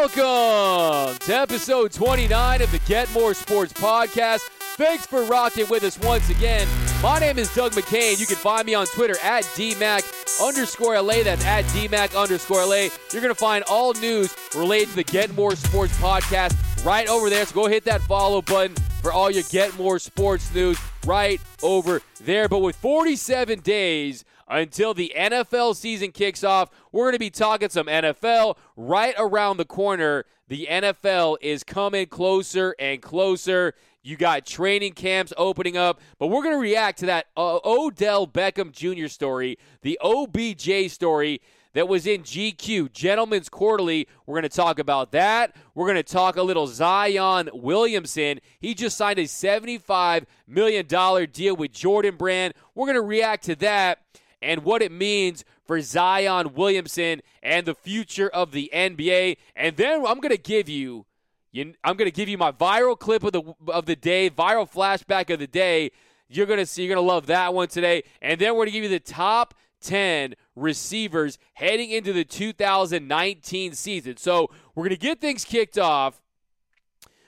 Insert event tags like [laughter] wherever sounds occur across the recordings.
Welcome to episode 29 of the Get More Sports Podcast. Thanks for rocking with us once again. My name is Doug McCain. You can find me on Twitter at DMAC underscore LA. That's at DMAC underscore LA. You're going to find all news related to the Get More Sports Podcast right over there. So go hit that follow button for all your Get More Sports news right over there. But with 47 days until the NFL season kicks off. We're going to be talking some NFL right around the corner. The NFL is coming closer and closer. You got training camps opening up, but we're going to react to that uh, Odell Beckham Jr. story, the OBJ story that was in GQ, Gentleman's Quarterly. We're going to talk about that. We're going to talk a little Zion Williamson. He just signed a $75 million deal with Jordan Brand. We're going to react to that and what it means for Zion Williamson and the future of the NBA. And then I'm going to give you, you I'm going to give you my viral clip of the of the day, viral flashback of the day. You're going to see, you're going to love that one today. And then we're going to give you the top 10 receivers heading into the 2019 season. So we're going to get things kicked off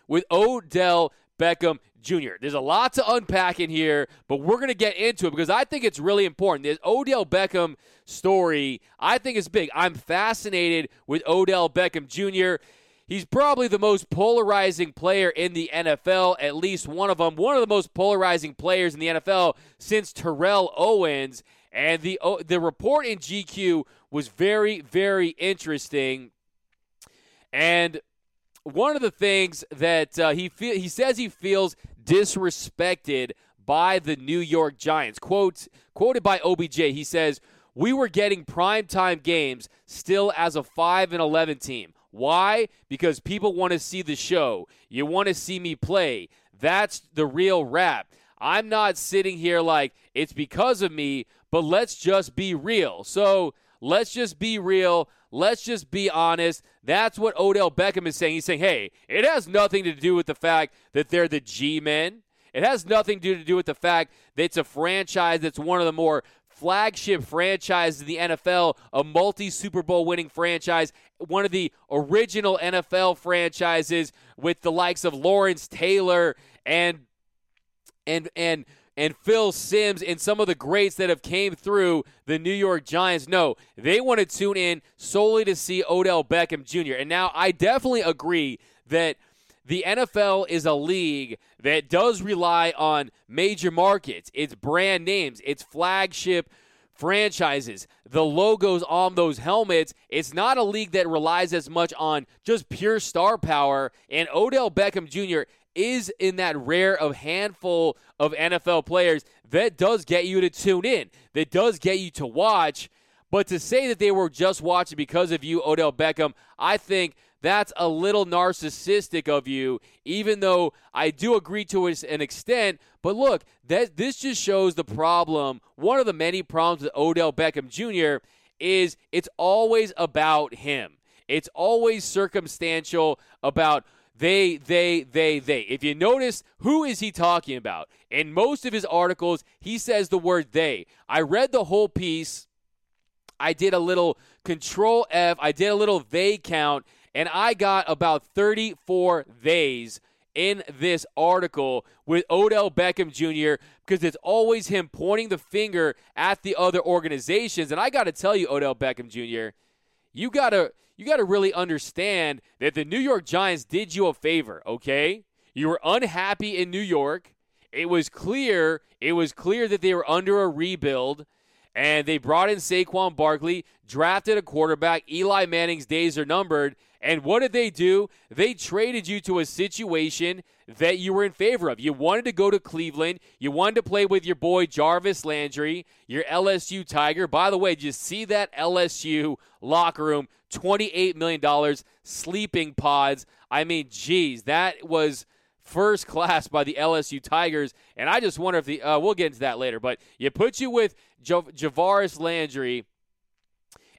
with Odell Beckham Jr. There's a lot to unpack in here, but we're going to get into it because I think it's really important. This Odell Beckham story, I think is big. I'm fascinated with Odell Beckham Jr. He's probably the most polarizing player in the NFL, at least one of them. One of the most polarizing players in the NFL since Terrell Owens. And the the report in GQ was very, very interesting. And one of the things that uh, he feel, he says he feels disrespected by the New York Giants. Quote quoted by OBJ, he says, "We were getting primetime games still as a 5 and 11 team. Why? Because people want to see the show. You want to see me play. That's the real rap. I'm not sitting here like it's because of me, but let's just be real. So, let's just be real. Let's just be honest. That's what Odell Beckham is saying. He's saying, hey, it has nothing to do with the fact that they're the G men. It has nothing to do with the fact that it's a franchise that's one of the more flagship franchises in the NFL, a multi Super Bowl winning franchise, one of the original NFL franchises with the likes of Lawrence Taylor and and and and Phil Simms and some of the greats that have came through the New York Giants. No, they want to tune in solely to see Odell Beckham Jr. And now I definitely agree that the NFL is a league that does rely on major markets, its brand names, its flagship franchises, the logos on those helmets. It's not a league that relies as much on just pure star power. And Odell Beckham Jr is in that rare of handful of NFL players that does get you to tune in, that does get you to watch. But to say that they were just watching because of you, Odell Beckham, I think that's a little narcissistic of you, even though I do agree to an extent. But look, that this just shows the problem. One of the many problems with Odell Beckham Jr. is it's always about him. It's always circumstantial about they, they, they, they. If you notice, who is he talking about? In most of his articles, he says the word they. I read the whole piece. I did a little control F. I did a little they count, and I got about 34 theys in this article with Odell Beckham Jr. because it's always him pointing the finger at the other organizations. And I got to tell you, Odell Beckham Jr., you got to you got to really understand that the New York Giants did you a favor, okay? You were unhappy in New York. It was clear, it was clear that they were under a rebuild and they brought in Saquon Barkley, drafted a quarterback. Eli Manning's days are numbered. And what did they do? They traded you to a situation that you were in favor of. You wanted to go to Cleveland. You wanted to play with your boy Jarvis Landry, your LSU Tiger. By the way, did you see that LSU locker room? $28 million sleeping pods. I mean, geez, that was first class by the LSU Tigers. And I just wonder if the, uh, we'll get into that later, but you put you with Javaris Landry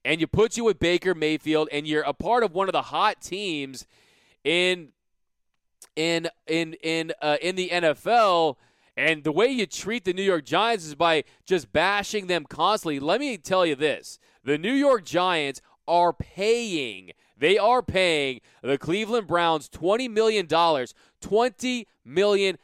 and you put you with Baker Mayfield, and you're a part of one of the hot teams in in in in uh, in the NFL. And the way you treat the New York Giants is by just bashing them constantly. Let me tell you this: the New York Giants are paying They are paying the Cleveland Browns $20 million. $20 million.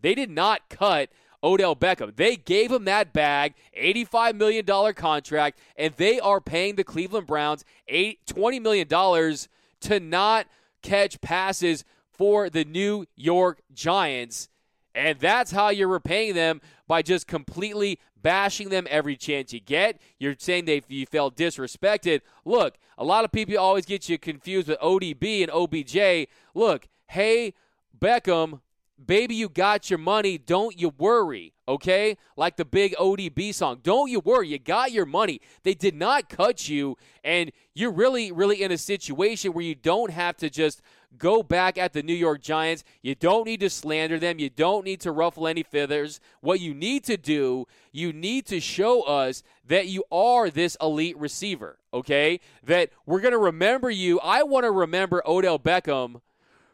They did not cut Odell Beckham. They gave him that bag, $85 million contract, and they are paying the Cleveland Browns $20 million to not catch passes for the New York Giants. And that's how you're repaying them by just completely bashing them every chance you get. You're saying they you felt disrespected. Look, a lot of people always get you confused with ODB and OBJ. Look, hey, Beckham, baby, you got your money. Don't you worry, okay? Like the big ODB song. Don't you worry. You got your money. They did not cut you, and you're really, really in a situation where you don't have to just go back at the New York Giants. You don't need to slander them. You don't need to ruffle any feathers. What you need to do, you need to show us that you are this elite receiver, okay? That we're going to remember you. I want to remember Odell Beckham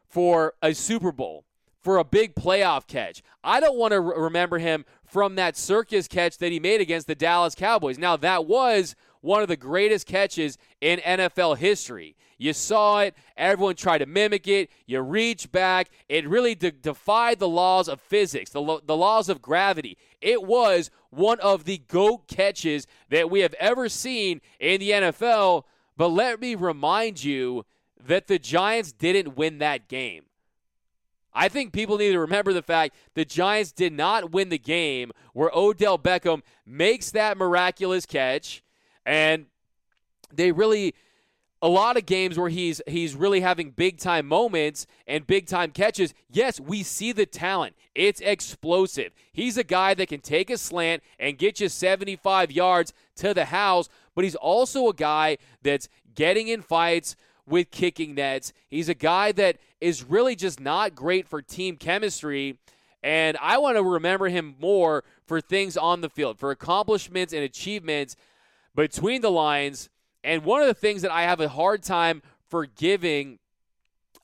for a Super Bowl for a big playoff catch. I don't want to re- remember him from that circus catch that he made against the Dallas Cowboys. Now, that was one of the greatest catches in NFL history. You saw it, everyone tried to mimic it, you reach back. It really de- defied the laws of physics, the, lo- the laws of gravity. It was one of the GOAT catches that we have ever seen in the NFL. But let me remind you that the Giants didn't win that game. I think people need to remember the fact the Giants did not win the game where Odell Beckham makes that miraculous catch and they really a lot of games where he's he's really having big time moments and big time catches. Yes, we see the talent. It's explosive. He's a guy that can take a slant and get you 75 yards to the house, but he's also a guy that's getting in fights with kicking nets. He's a guy that is really just not great for team chemistry. And I want to remember him more for things on the field, for accomplishments and achievements between the lines. And one of the things that I have a hard time forgiving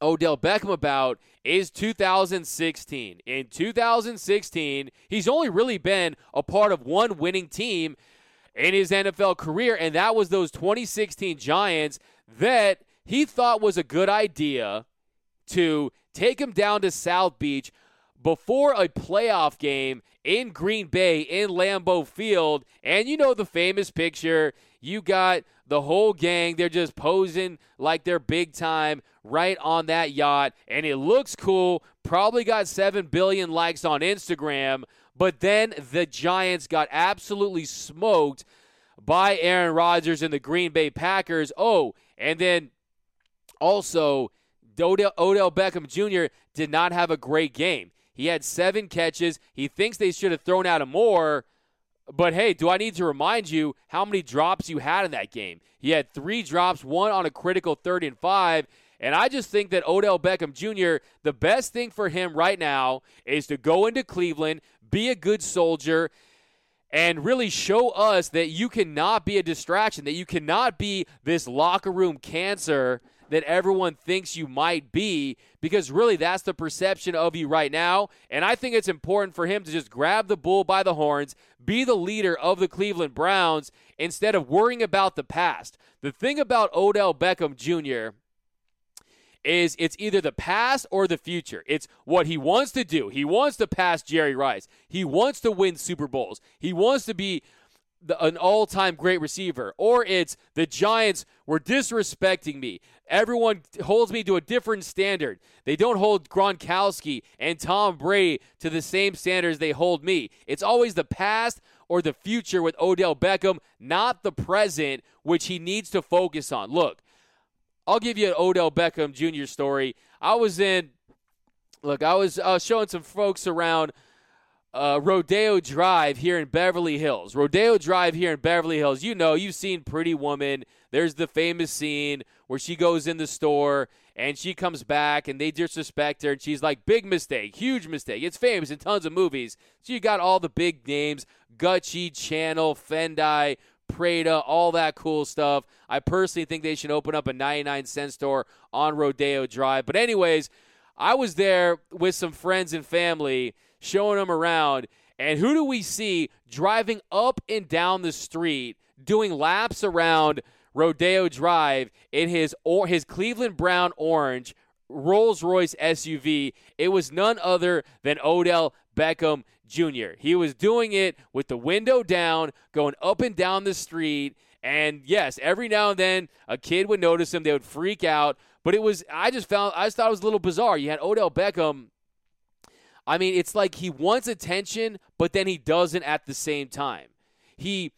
Odell Beckham about is 2016. In 2016, he's only really been a part of one winning team in his NFL career, and that was those 2016 Giants that he thought was a good idea to take him down to South Beach before a playoff game in Green Bay in Lambeau Field. And you know the famous picture. You got the whole gang. They're just posing like they're big time right on that yacht. And it looks cool. Probably got 7 billion likes on Instagram. But then the Giants got absolutely smoked by Aaron Rodgers and the Green Bay Packers. Oh, and then also, Odell, Odell Beckham Jr. did not have a great game. He had seven catches. He thinks they should have thrown out a more. But hey, do I need to remind you how many drops you had in that game? He had three drops, one on a critical third and five. And I just think that Odell Beckham Jr., the best thing for him right now is to go into Cleveland, be a good soldier, and really show us that you cannot be a distraction, that you cannot be this locker room cancer that everyone thinks you might be because really that's the perception of you right now. And I think it's important for him to just grab the bull by the horns, be the leader of the Cleveland Browns instead of worrying about the past. The thing about Odell Beckham Jr. is it's either the past or the future. It's what he wants to do. He wants to pass Jerry Rice. He wants to win Super Bowls. He wants to be the, an all-time great receiver or it's the giants were disrespecting me. Everyone holds me to a different standard. They don't hold gronkowski and tom brady to the same standards they hold me. It's always the past or the future with odell beckham not the present which he needs to focus on. Look i'll give you an odell beckham jr story. I was in look i was uh, showing some folks around uh, Rodeo Drive here in Beverly Hills. Rodeo Drive here in Beverly Hills. You know, you've seen Pretty Woman. There's the famous scene where she goes in the store and she comes back and they disrespect her and she's like, big mistake, huge mistake. It's famous in tons of movies. So you got all the big names Gucci, Chanel, Fendi, Prada, all that cool stuff. I personally think they should open up a 99 cent store on Rodeo Drive. But, anyways, I was there with some friends and family showing them around. And who do we see driving up and down the street, doing laps around Rodeo Drive in his or his Cleveland Brown orange Rolls Royce SUV. It was none other than Odell Beckham Jr. He was doing it with the window down, going up and down the street. And yes, every now and then a kid would notice him, they would freak out. But it was, I just found, I just thought it was a little bizarre. You had Odell Beckham. I mean, it's like he wants attention, but then he doesn't at the same time. He,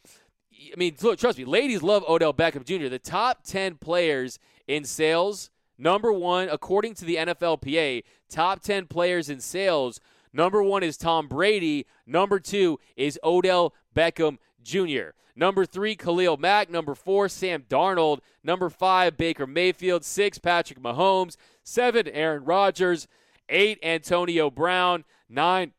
I mean, look, trust me, ladies love Odell Beckham Jr. The top 10 players in sales, number one, according to the NFLPA, top 10 players in sales, number one is Tom Brady, number two is Odell Beckham Jr. Number three, Khalil Mack. Number four, Sam Darnold. Number five, Baker Mayfield. Six, Patrick Mahomes. Seven, Aaron Rodgers. Eight, Antonio Brown. Nine,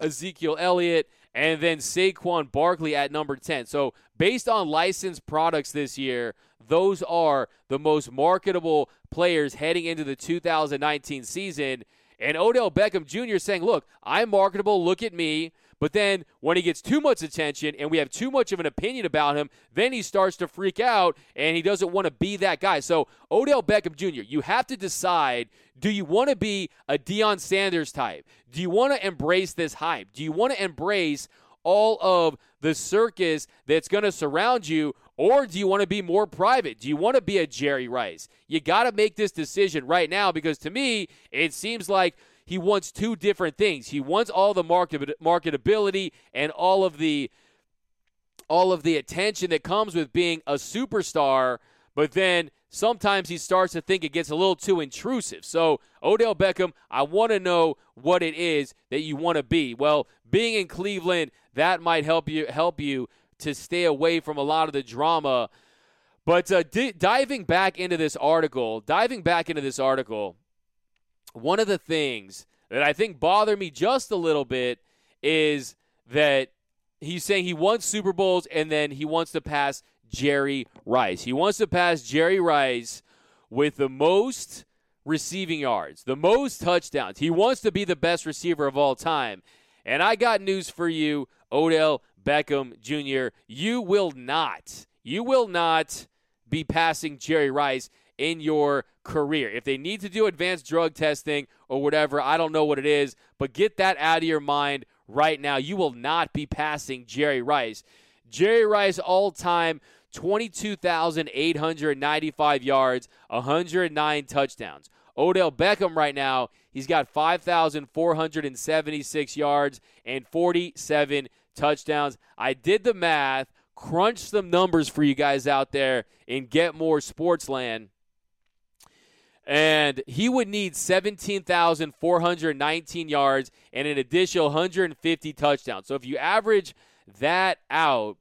Ezekiel Elliott. And then Saquon Barkley at number 10. So, based on licensed products this year, those are the most marketable players heading into the 2019 season. And Odell Beckham Jr. saying, Look, I'm marketable. Look at me. But then when he gets too much attention and we have too much of an opinion about him, then he starts to freak out and he doesn't want to be that guy. So, Odell Beckham Jr., you have to decide do you want to be a Deion Sanders type? Do you want to embrace this hype? Do you want to embrace all of the circus that's going to surround you? Or do you want to be more private? Do you want to be a Jerry Rice? You got to make this decision right now because to me, it seems like he wants two different things. He wants all the market marketability and all of the all of the attention that comes with being a superstar, but then sometimes he starts to think it gets a little too intrusive. So, Odell Beckham, I want to know what it is that you want to be. Well, being in Cleveland, that might help you help you to stay away from a lot of the drama. But uh, di- diving back into this article, diving back into this article, one of the things that I think bother me just a little bit is that he's saying he wants Super Bowls and then he wants to pass Jerry Rice. He wants to pass Jerry Rice with the most receiving yards, the most touchdowns. He wants to be the best receiver of all time. And I got news for you, Odell Beckham Jr. You will not, you will not be passing Jerry Rice in your career. If they need to do advanced drug testing or whatever, I don't know what it is, but get that out of your mind right now. You will not be passing Jerry Rice. Jerry Rice all time 22,895 yards, 109 touchdowns. Odell Beckham right now, he's got 5,476 yards and 47 touchdowns. I did the math, crunched some numbers for you guys out there in Get More Sportsland and he would need 17,419 yards and an additional 150 touchdowns. So if you average that out,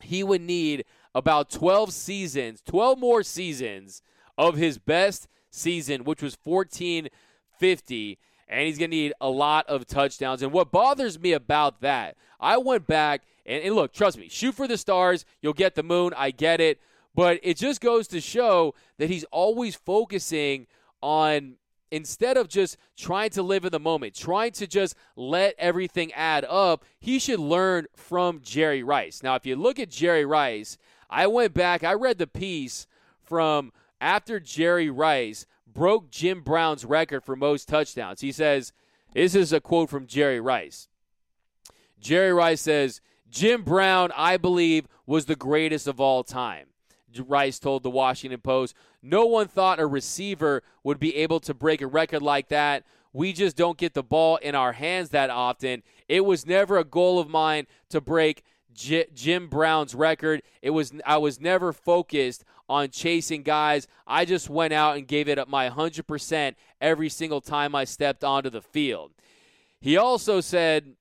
he would need about 12 seasons, 12 more seasons of his best season, which was 1450. And he's going to need a lot of touchdowns. And what bothers me about that, I went back and, and look, trust me, shoot for the stars. You'll get the moon. I get it. But it just goes to show that he's always focusing on instead of just trying to live in the moment, trying to just let everything add up, he should learn from Jerry Rice. Now, if you look at Jerry Rice, I went back, I read the piece from after Jerry Rice broke Jim Brown's record for most touchdowns. He says, This is a quote from Jerry Rice. Jerry Rice says, Jim Brown, I believe, was the greatest of all time. Rice told the Washington Post. No one thought a receiver would be able to break a record like that. We just don't get the ball in our hands that often. It was never a goal of mine to break J- Jim Brown's record. It was I was never focused on chasing guys. I just went out and gave it up my 100% every single time I stepped onto the field. He also said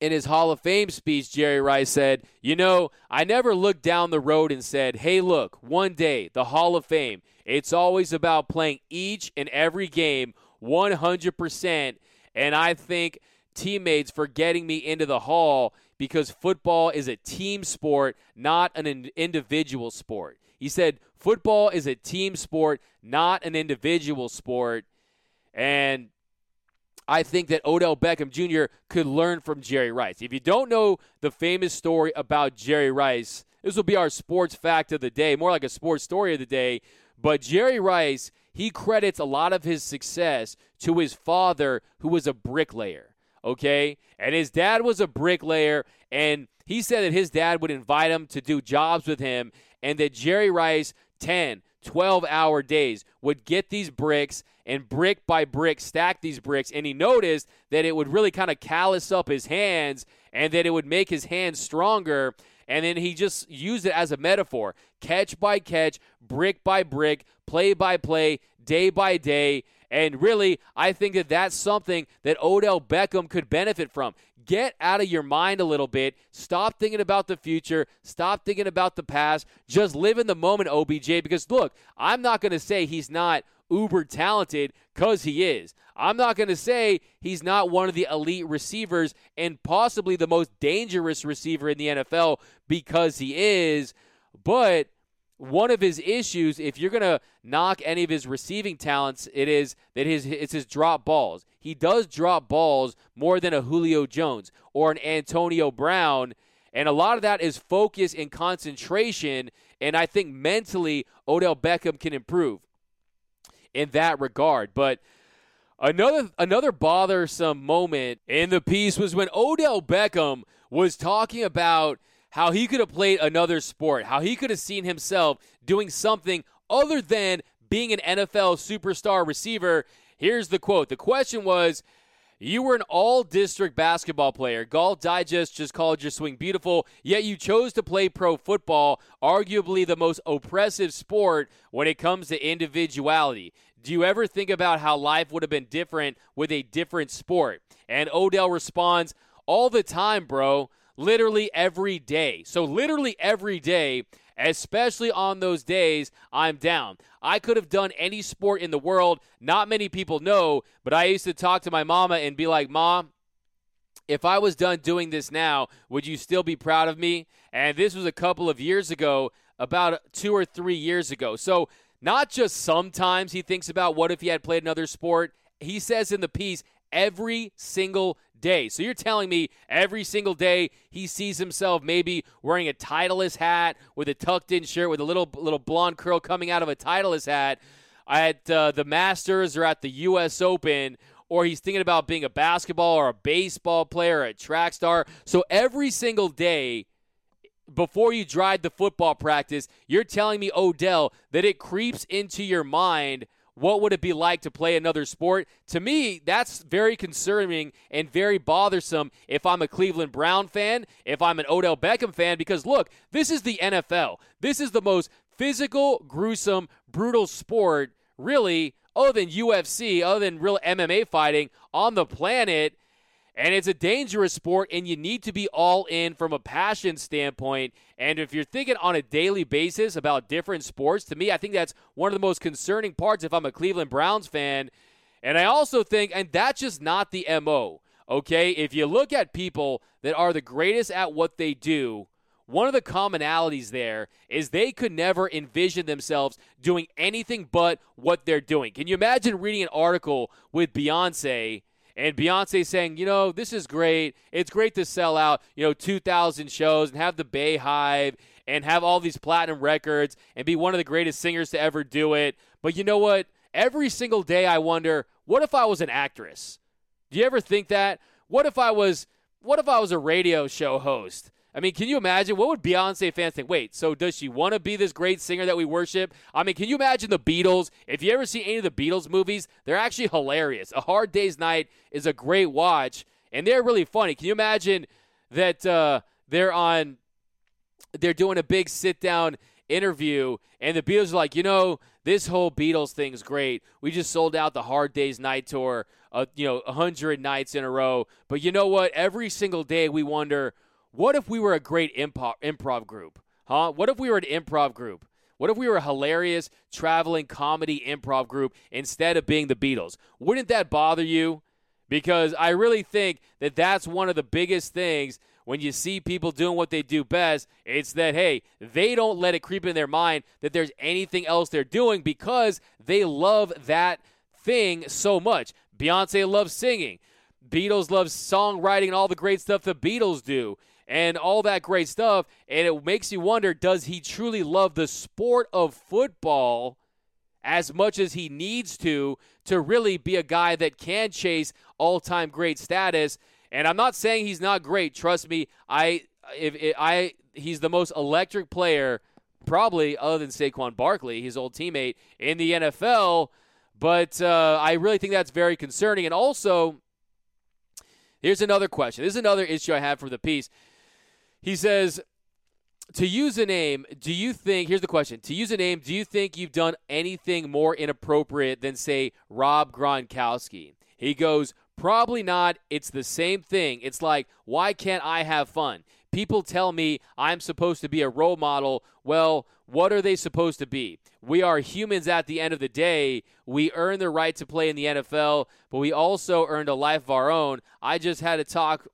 in his Hall of Fame speech, Jerry Rice said, You know, I never looked down the road and said, Hey, look, one day, the Hall of Fame, it's always about playing each and every game 100%. And I thank teammates for getting me into the Hall because football is a team sport, not an individual sport. He said, Football is a team sport, not an individual sport. And I think that Odell Beckham Jr. could learn from Jerry Rice. If you don't know the famous story about Jerry Rice, this will be our sports fact of the day, more like a sports story of the day. But Jerry Rice, he credits a lot of his success to his father, who was a bricklayer. Okay? And his dad was a bricklayer, and he said that his dad would invite him to do jobs with him, and that Jerry Rice, 10, 12 hour days, would get these bricks and brick by brick stack these bricks. And he noticed that it would really kind of callous up his hands and that it would make his hands stronger. And then he just used it as a metaphor catch by catch, brick by brick, play by play, day by day. And really, I think that that's something that Odell Beckham could benefit from. Get out of your mind a little bit. Stop thinking about the future. Stop thinking about the past. Just live in the moment, OBJ. Because look, I'm not going to say he's not uber talented because he is. I'm not going to say he's not one of the elite receivers and possibly the most dangerous receiver in the NFL because he is. But one of his issues, if you're going to knock any of his receiving talents, it is that his it's his drop balls. He does drop balls more than a Julio Jones or an Antonio Brown. And a lot of that is focus and concentration. And I think mentally, Odell Beckham can improve in that regard. But another another bothersome moment in the piece was when Odell Beckham was talking about how he could have played another sport, how he could have seen himself doing something other than being an NFL superstar receiver. Here's the quote. The question was you were an all district basketball player. Golf Digest just called your swing beautiful, yet you chose to play pro football, arguably the most oppressive sport when it comes to individuality. Do you ever think about how life would have been different with a different sport? And Odell responds, All the time, bro. Literally every day. So, literally every day, especially on those days I'm down. I could have done any sport in the world. Not many people know, but I used to talk to my mama and be like, Mom, if I was done doing this now, would you still be proud of me? And this was a couple of years ago, about two or three years ago. So, not just sometimes he thinks about what if he had played another sport. He says in the piece, every single day. So you're telling me every single day he sees himself maybe wearing a Titleist hat with a tucked in shirt with a little little blonde curl coming out of a Titleist hat at uh, the Masters or at the U.S. Open. Or he's thinking about being a basketball or a baseball player, or a track star. So every single day, before you drive the football practice, you're telling me, Odell, that it creeps into your mind what would it be like to play another sport? To me, that's very concerning and very bothersome if I'm a Cleveland Brown fan, if I'm an Odell Beckham fan, because look, this is the NFL. This is the most physical, gruesome, brutal sport, really, other than UFC, other than real MMA fighting on the planet. And it's a dangerous sport, and you need to be all in from a passion standpoint. And if you're thinking on a daily basis about different sports, to me, I think that's one of the most concerning parts if I'm a Cleveland Browns fan. And I also think, and that's just not the MO, okay? If you look at people that are the greatest at what they do, one of the commonalities there is they could never envision themselves doing anything but what they're doing. Can you imagine reading an article with Beyonce? And Beyonce saying, you know, this is great. It's great to sell out, you know, 2,000 shows and have the BeyHive and have all these platinum records and be one of the greatest singers to ever do it. But you know what? Every single day I wonder, what if I was an actress? Do you ever think that? What if I was what if I was a radio show host? I mean, can you imagine what would Beyonce fans think? Wait, so does she want to be this great singer that we worship? I mean, can you imagine the Beatles? If you ever see any of the Beatles movies, they're actually hilarious. A Hard Day's Night is a great watch, and they're really funny. Can you imagine that uh, they're on, they're doing a big sit down interview, and the Beatles are like, you know, this whole Beatles thing's great. We just sold out the Hard Day's Night tour, uh, you know, 100 nights in a row. But you know what? Every single day we wonder what if we were a great improv, improv group? Huh? What if we were an improv group? What if we were a hilarious traveling comedy improv group instead of being the Beatles? Wouldn't that bother you? Because I really think that that's one of the biggest things when you see people doing what they do best. It's that, hey, they don't let it creep in their mind that there's anything else they're doing because they love that thing so much. Beyonce loves singing. Beatles love songwriting and all the great stuff the Beatles do. And all that great stuff. And it makes you wonder does he truly love the sport of football as much as he needs to to really be a guy that can chase all time great status? And I'm not saying he's not great. Trust me, I if, if I he's the most electric player probably other than Saquon Barkley, his old teammate in the NFL. But uh, I really think that's very concerning. And also, here's another question. This is another issue I have for the piece. He says, to use a name, do you think, here's the question, to use a name, do you think you've done anything more inappropriate than, say, Rob Gronkowski? He goes, probably not. It's the same thing. It's like, why can't I have fun? People tell me I'm supposed to be a role model. Well, what are they supposed to be? We are humans at the end of the day. We earn the right to play in the NFL, but we also earned a life of our own. I just had a talk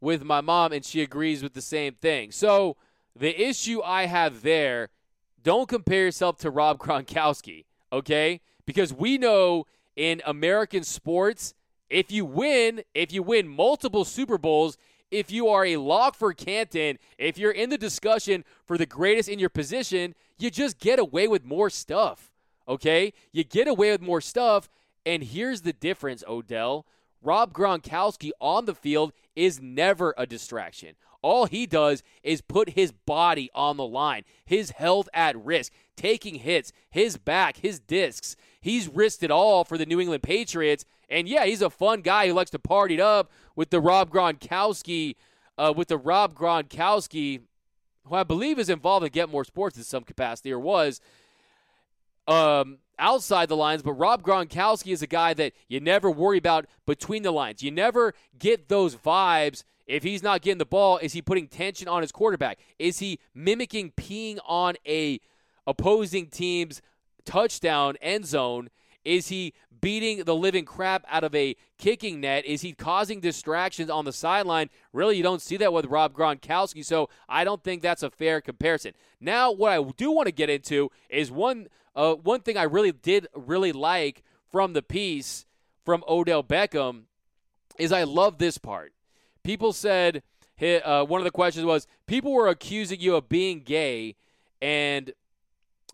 with my mom, and she agrees with the same thing. So the issue I have there, don't compare yourself to Rob [laughs] Gronkowski, okay? Because we know in American sports, if you win, if you win multiple Super Bowls, if you are a lock for Canton, if you're in the discussion for the greatest in your position, you just get away with more stuff. Okay? You get away with more stuff. And here's the difference, Odell. Rob Gronkowski on the field is never a distraction. All he does is put his body on the line, his health at risk, taking hits, his back, his discs. He's risked it all for the New England Patriots. And yeah, he's a fun guy who likes to party it up with the Rob Gronkowski, uh, with the Rob Gronkowski, who I believe is involved in Get More Sports in some capacity or was. Um, outside the lines, but Rob Gronkowski is a guy that you never worry about between the lines. You never get those vibes if he's not getting the ball. Is he putting tension on his quarterback? Is he mimicking peeing on a opposing team's touchdown end zone? Is he beating the living crap out of a kicking net? Is he causing distractions on the sideline? Really, you don't see that with Rob Gronkowski, so I don't think that's a fair comparison. Now, what I do want to get into is one uh, one thing I really did really like from the piece from Odell Beckham is I love this part. People said uh, one of the questions was people were accusing you of being gay and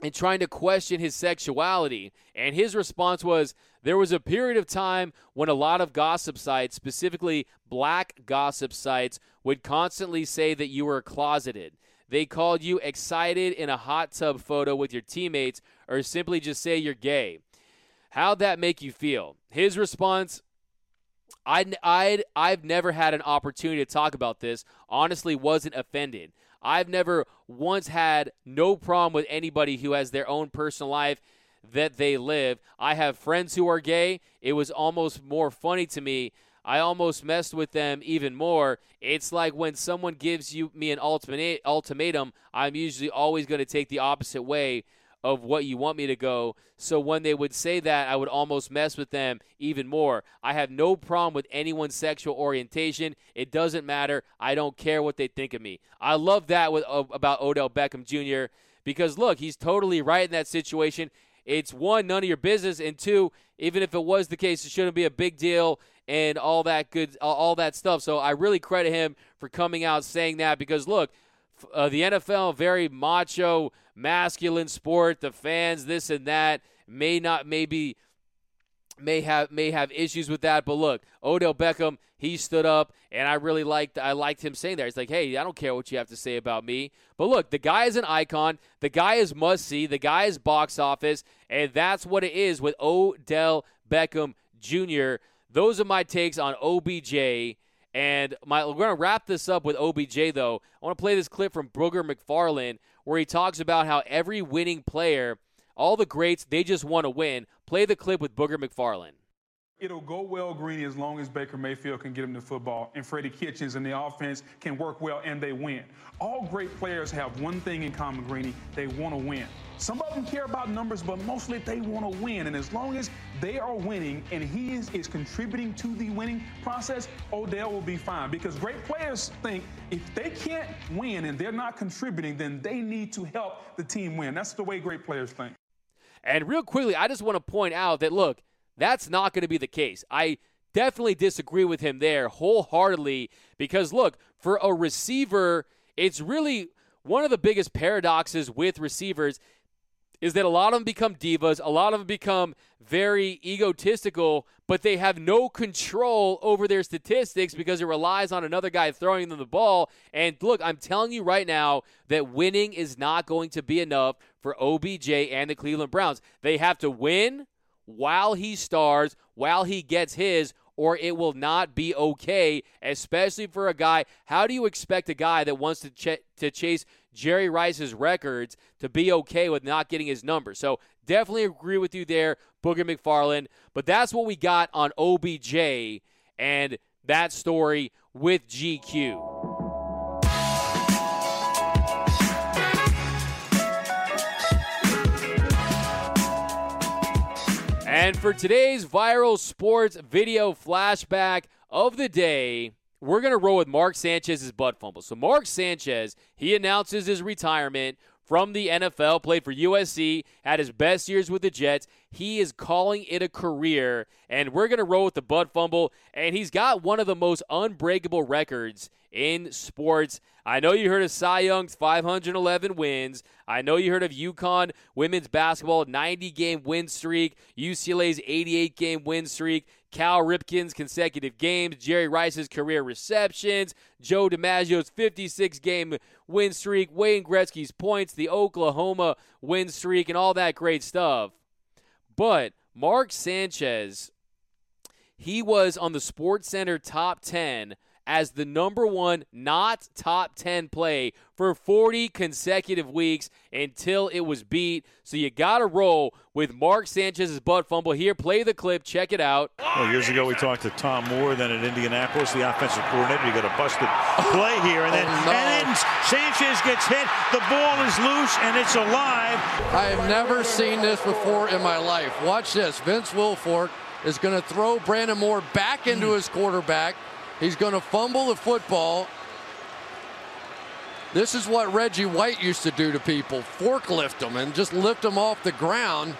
and trying to question his sexuality. And his response was there was a period of time when a lot of gossip sites, specifically black gossip sites, would constantly say that you were closeted. They called you excited in a hot tub photo with your teammates, or simply just say you're gay. How'd that make you feel? His response I'd, I'd, I've never had an opportunity to talk about this. Honestly, wasn't offended. I've never once had no problem with anybody who has their own personal life that they live. I have friends who are gay. It was almost more funny to me. I almost messed with them even more. It's like when someone gives you me an ultimate ultimatum, I'm usually always going to take the opposite way of what you want me to go. So when they would say that, I would almost mess with them even more. I have no problem with anyone's sexual orientation. It doesn't matter. I don't care what they think of me. I love that with about Odell Beckham Jr. because look, he's totally right in that situation. It's one, none of your business, and two, even if it was the case, it shouldn't be a big deal and all that good, all that stuff. So I really credit him for coming out saying that because look, uh, the NFL very macho, masculine sport. The fans, this and that, may not maybe may have may have issues with that. But look, Odell Beckham, he stood up, and I really liked I liked him saying that. He's like, hey, I don't care what you have to say about me. But look, the guy is an icon. The guy is must see. The guy is box office, and that's what it is with Odell Beckham Jr. Those are my takes on OBJ. And my, we're going to wrap this up with OBJ, though. I want to play this clip from Booger McFarland where he talks about how every winning player, all the greats, they just want to win. Play the clip with Booger McFarland. It'll go well, Greeny, as long as Baker Mayfield can get him the football and Freddie Kitchens and the offense can work well and they win. All great players have one thing in common, Greeny. They want to win. Some of them care about numbers, but mostly they want to win. And as long as they are winning and he is, is contributing to the winning process, Odell will be fine. Because great players think if they can't win and they're not contributing, then they need to help the team win. That's the way great players think. And real quickly, I just want to point out that look, that's not going to be the case. I definitely disagree with him there wholeheartedly because look, for a receiver, it's really one of the biggest paradoxes with receivers is that a lot of them become divas, a lot of them become very egotistical, but they have no control over their statistics because it relies on another guy throwing them the ball. And look, I'm telling you right now that winning is not going to be enough for OBJ and the Cleveland Browns. They have to win while he stars, while he gets his, or it will not be okay, especially for a guy. How do you expect a guy that wants to, ch- to chase Jerry Rice's records to be okay with not getting his number? So definitely agree with you there, Booger McFarland. But that's what we got on OBJ and that story with GQ. And for today's viral sports video flashback of the day, we're going to roll with Mark Sanchez's butt fumble. So, Mark Sanchez, he announces his retirement from the NFL, played for USC, had his best years with the Jets. He is calling it a career, and we're going to roll with the butt fumble. And he's got one of the most unbreakable records in sports. I know you heard of Cy Young's 511 wins. I know you heard of UConn women's basketball 90 game win streak, UCLA's 88 game win streak, Cal Ripken's consecutive games, Jerry Rice's career receptions, Joe DiMaggio's 56 game win streak, Wayne Gretzky's points, the Oklahoma win streak, and all that great stuff. But Mark Sanchez, he was on the Sports Center top 10 as the number one not top 10 play for 40 consecutive weeks until it was beat. So you got to roll with Mark Sanchez's butt fumble. Here, play the clip. Check it out. Well, years ago, we talked to Tom Moore, then at Indianapolis, the offensive coordinator. You got a busted play here, and then, oh, no. and then Sanchez gets hit. The ball is loose, and it's alive. I have never seen this before in my life. Watch this. Vince Wilfork is going to throw Brandon Moore back into his quarterback. He's going to fumble the football. This is what Reggie White used to do to people forklift them and just lift them off the ground.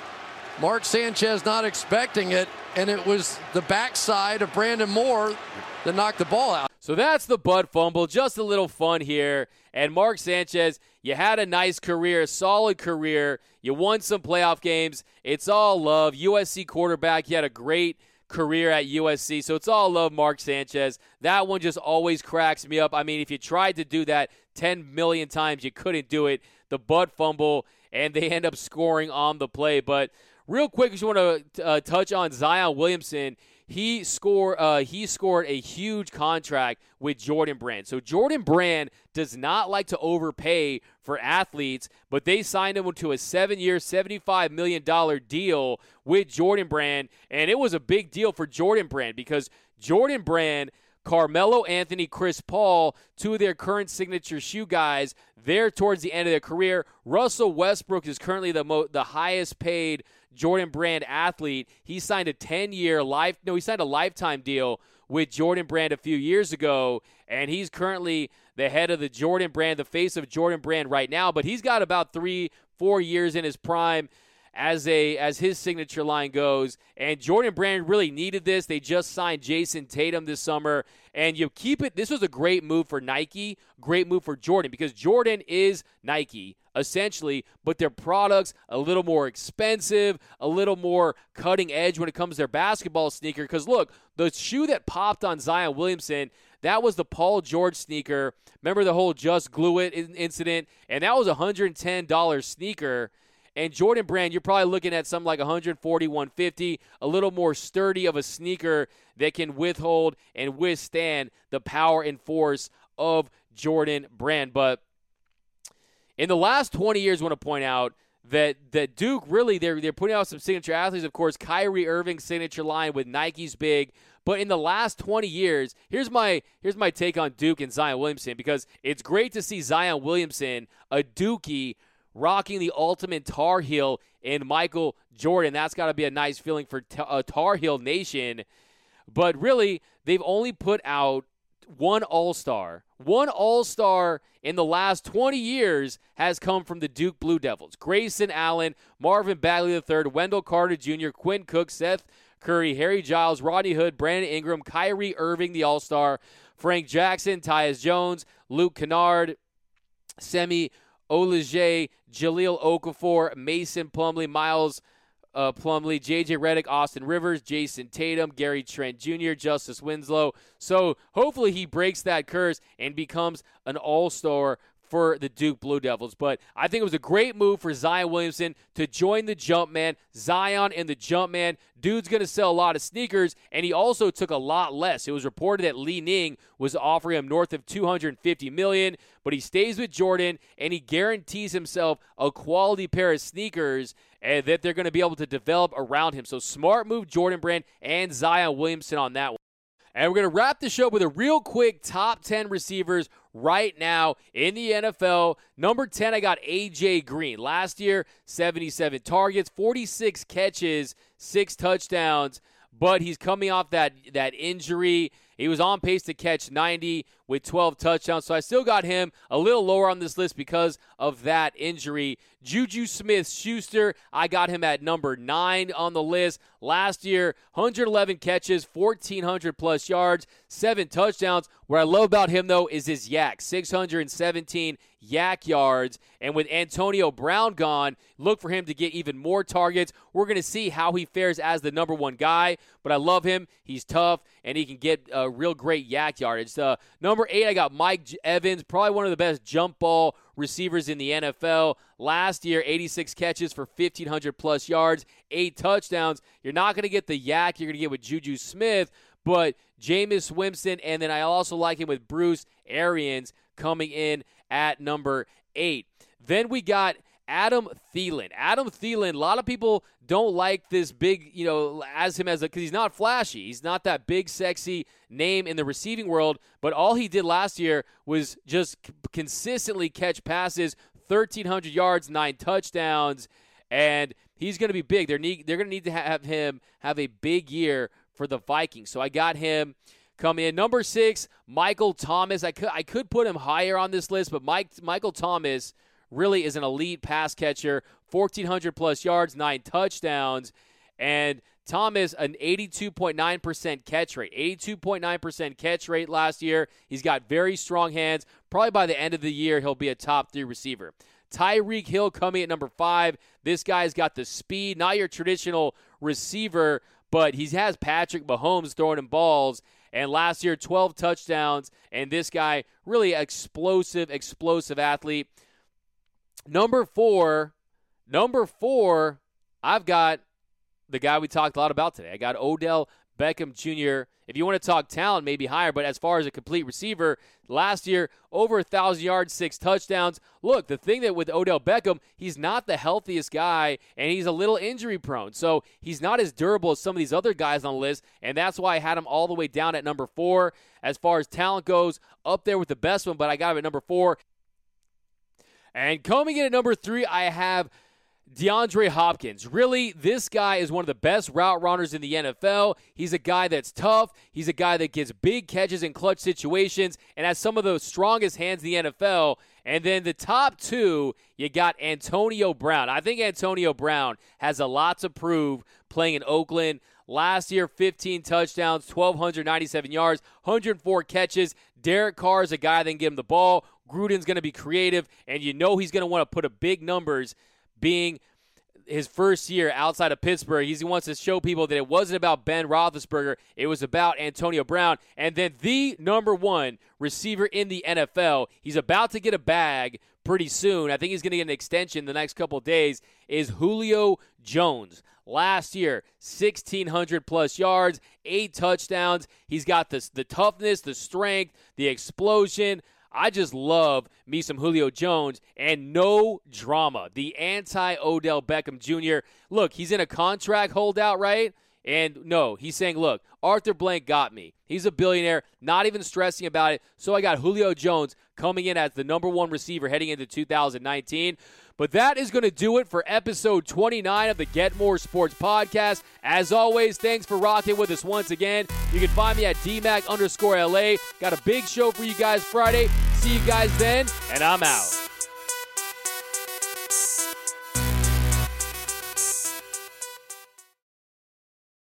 Mark Sanchez not expecting it, and it was the backside of Brandon Moore that knocked the ball out. So that's the butt fumble. Just a little fun here. And Mark Sanchez, you had a nice career, solid career. You won some playoff games. It's all love. USC quarterback. You had a great career at USC. So it's all love, Mark Sanchez. That one just always cracks me up. I mean, if you tried to do that 10 million times, you couldn't do it. The butt fumble, and they end up scoring on the play. But real quick, I just want to uh, touch on Zion Williamson he scored uh, he scored a huge contract with Jordan Brand. So Jordan Brand does not like to overpay for athletes, but they signed him to a seven-year, $75 million deal with Jordan Brand, and it was a big deal for Jordan Brand because Jordan Brand Carmelo Anthony, Chris Paul, two of their current signature shoe guys, they're towards the end of their career. Russell Westbrook is currently the mo- the highest paid Jordan Brand athlete. He signed a 10 year life no, he signed a lifetime deal with Jordan Brand a few years ago, and he's currently the head of the Jordan Brand, the face of Jordan Brand right now. But he's got about three, four years in his prime as a as his signature line goes. And Jordan Brand really needed this. They just signed Jayson Tatum this summer, and you keep it. This was a great move for Nike, great move for Jordan because Jordan is Nike essentially, but their products a little more expensive, a little more cutting edge when it comes to their basketball sneaker. Because look, the shoe that popped on Zion Williamson. That was the Paul George sneaker. Remember the whole just glue it incident? And that was a $110 sneaker. And Jordan Brand, you're probably looking at something like 140, 150, a little more sturdy of a sneaker that can withhold and withstand the power and force of Jordan Brand. But in the last 20 years, I want to point out that that Duke really they're they're putting out some signature athletes. Of course, Kyrie Irving's signature line with Nike's big. But in the last 20 years, here's my here's my take on Duke and Zion Williamson because it's great to see Zion Williamson, a Dookie, rocking the ultimate Tar Heel in Michael Jordan. That's got to be a nice feeling for a uh, Tar Heel nation. But really, they've only put out one All Star. One All Star in the last 20 years has come from the Duke Blue Devils. Grayson Allen, Marvin Bagley III, Wendell Carter Jr., Quinn Cook, Seth Curry, Harry Giles, Rodney Hood, Brandon Ingram, Kyrie Irving, the All Star, Frank Jackson, Tyus Jones, Luke Kennard, Semi Ojeleye, Jahlil Okafor, Mason Plumlee, Miles uh, Plumlee, JJ Redick, Austin Rivers, Jayson Tatum, Gary Trent Jr., Justice Winslow. So hopefully he breaks that curse and becomes an all star for the Duke Blue Devils. But I think it was a great move for Zion Williamson to join the Jumpman. Zion and the Jumpman. Dude's going to sell a lot of sneakers, and he also took a lot less. It was reported that Li Ning was offering him north of 250 million, but he stays with Jordan and he guarantees himself a quality pair of sneakers and that they're going to be able to develop around him. So smart move, Jordan Brand and Zion Williamson on that one. And we're going to wrap the show with a real quick top 10 receivers right now in the NFL. Number 10, I got A.J. Green. Last year, 77 targets, 46 catches, six touchdowns, but he's coming off that, that injury. He was on pace to catch 90 with 12 touchdowns. So I still got him a little lower on this list because of that injury. Juju Smith Schuster, I got him at number nine on the list. Last year, 111 catches, 1,400 plus yards, seven touchdowns. What I love about him, though, is his YAC 617 YAC yards. And with Antonio Brown gone, look for him to get even more targets. We're going to see how he fares as the number one guy, but I love him. He's tough, and he can get a real great YAC yardage. Uh, number eight, I got Mike Evans, probably one of the best jump ball receivers in the NFL. Last year, 86 catches for 1,500 plus yards, eight touchdowns. You're not going to get the YAC you're going to get with Juju Smith, but Jameis Winston, and then I also like him with Bruce Arians coming in at number eight. Then we got Adam Thielen. Adam Thielen, a lot of people don't like this big, you know, as him as a, because he's not flashy. He's not that big, sexy name in the receiving world, but all he did last year was just c- consistently catch passes, 1,300 yards, nine touchdowns, and he's going to be big. They're, need, they're going to need to have him have a big year for the Vikings. So I got him come in. Number six, Michael Thomas. I could I could put him higher on this list, but Mike Michael Thomas really is an elite pass catcher. 1,400 plus yards, nine touchdowns, and Thomas an 82.9% catch rate. 82.9% catch rate last year. He's got very strong hands. Probably by the end of the year, he'll be a top three receiver. Tyreek Hill coming at number five. This guy's got the speed, not your traditional receiver, but he has Patrick Mahomes throwing him balls. And last year, 12 touchdowns. And this guy, really explosive, explosive athlete. Number four, number four, I've got the guy we talked a lot about today. I got Odell Beckham Jr. If you want to talk talent, maybe higher, but as far as a complete receiver, last year, over a 1,000 yards, six touchdowns. Look, the thing that with Odell Beckham, he's not the healthiest guy, and he's a little injury prone. So he's not as durable as some of these other guys on the list, and that's why I had him all the way down at number four. As far as talent goes, up there with the best one, but I got him at number four. And coming in at number three, I have DeAndre Hopkins. Really, this guy is one of the best route runners in the NFL. He's a guy that's tough. He's a guy that gets big catches in clutch situations and has some of the strongest hands in the NFL. And then the top two, you got Antonio Brown. I think Antonio Brown has a lot to prove playing in Oakland. Last year, 15 touchdowns, 1,297 yards, 104 catches. Derek Carr is a guy that can give him the ball. Gruden's going to be creative, and you know he's going to want to put up big numbers being his first year outside of Pittsburgh. He wants to show people that it wasn't about Ben Roethlisberger, it was about Antonio Brown. And then the number one receiver in the NFL, he's about to get a bag pretty soon. I think he's going to get an extension the next couple days, is Julio Jones. Last year, 1,600 plus yards, eight touchdowns. He's got this, the toughness, the strength, the explosion. I just love me some Julio Jones and no drama. The anti Odell Beckham Jr. Look, he's in a contract holdout, right? And no, he's saying, look, Arthur Blank got me. He's a billionaire, not even stressing about it. So I got Julio Jones coming in as the number one receiver heading into 2019. But that is going to do it for episode 29 of the Get More Sports podcast. As always, thanks for rocking with us once again. You can find me at DMAC underscore LA. Got a big show for you guys Friday. See you guys then, and I'm out.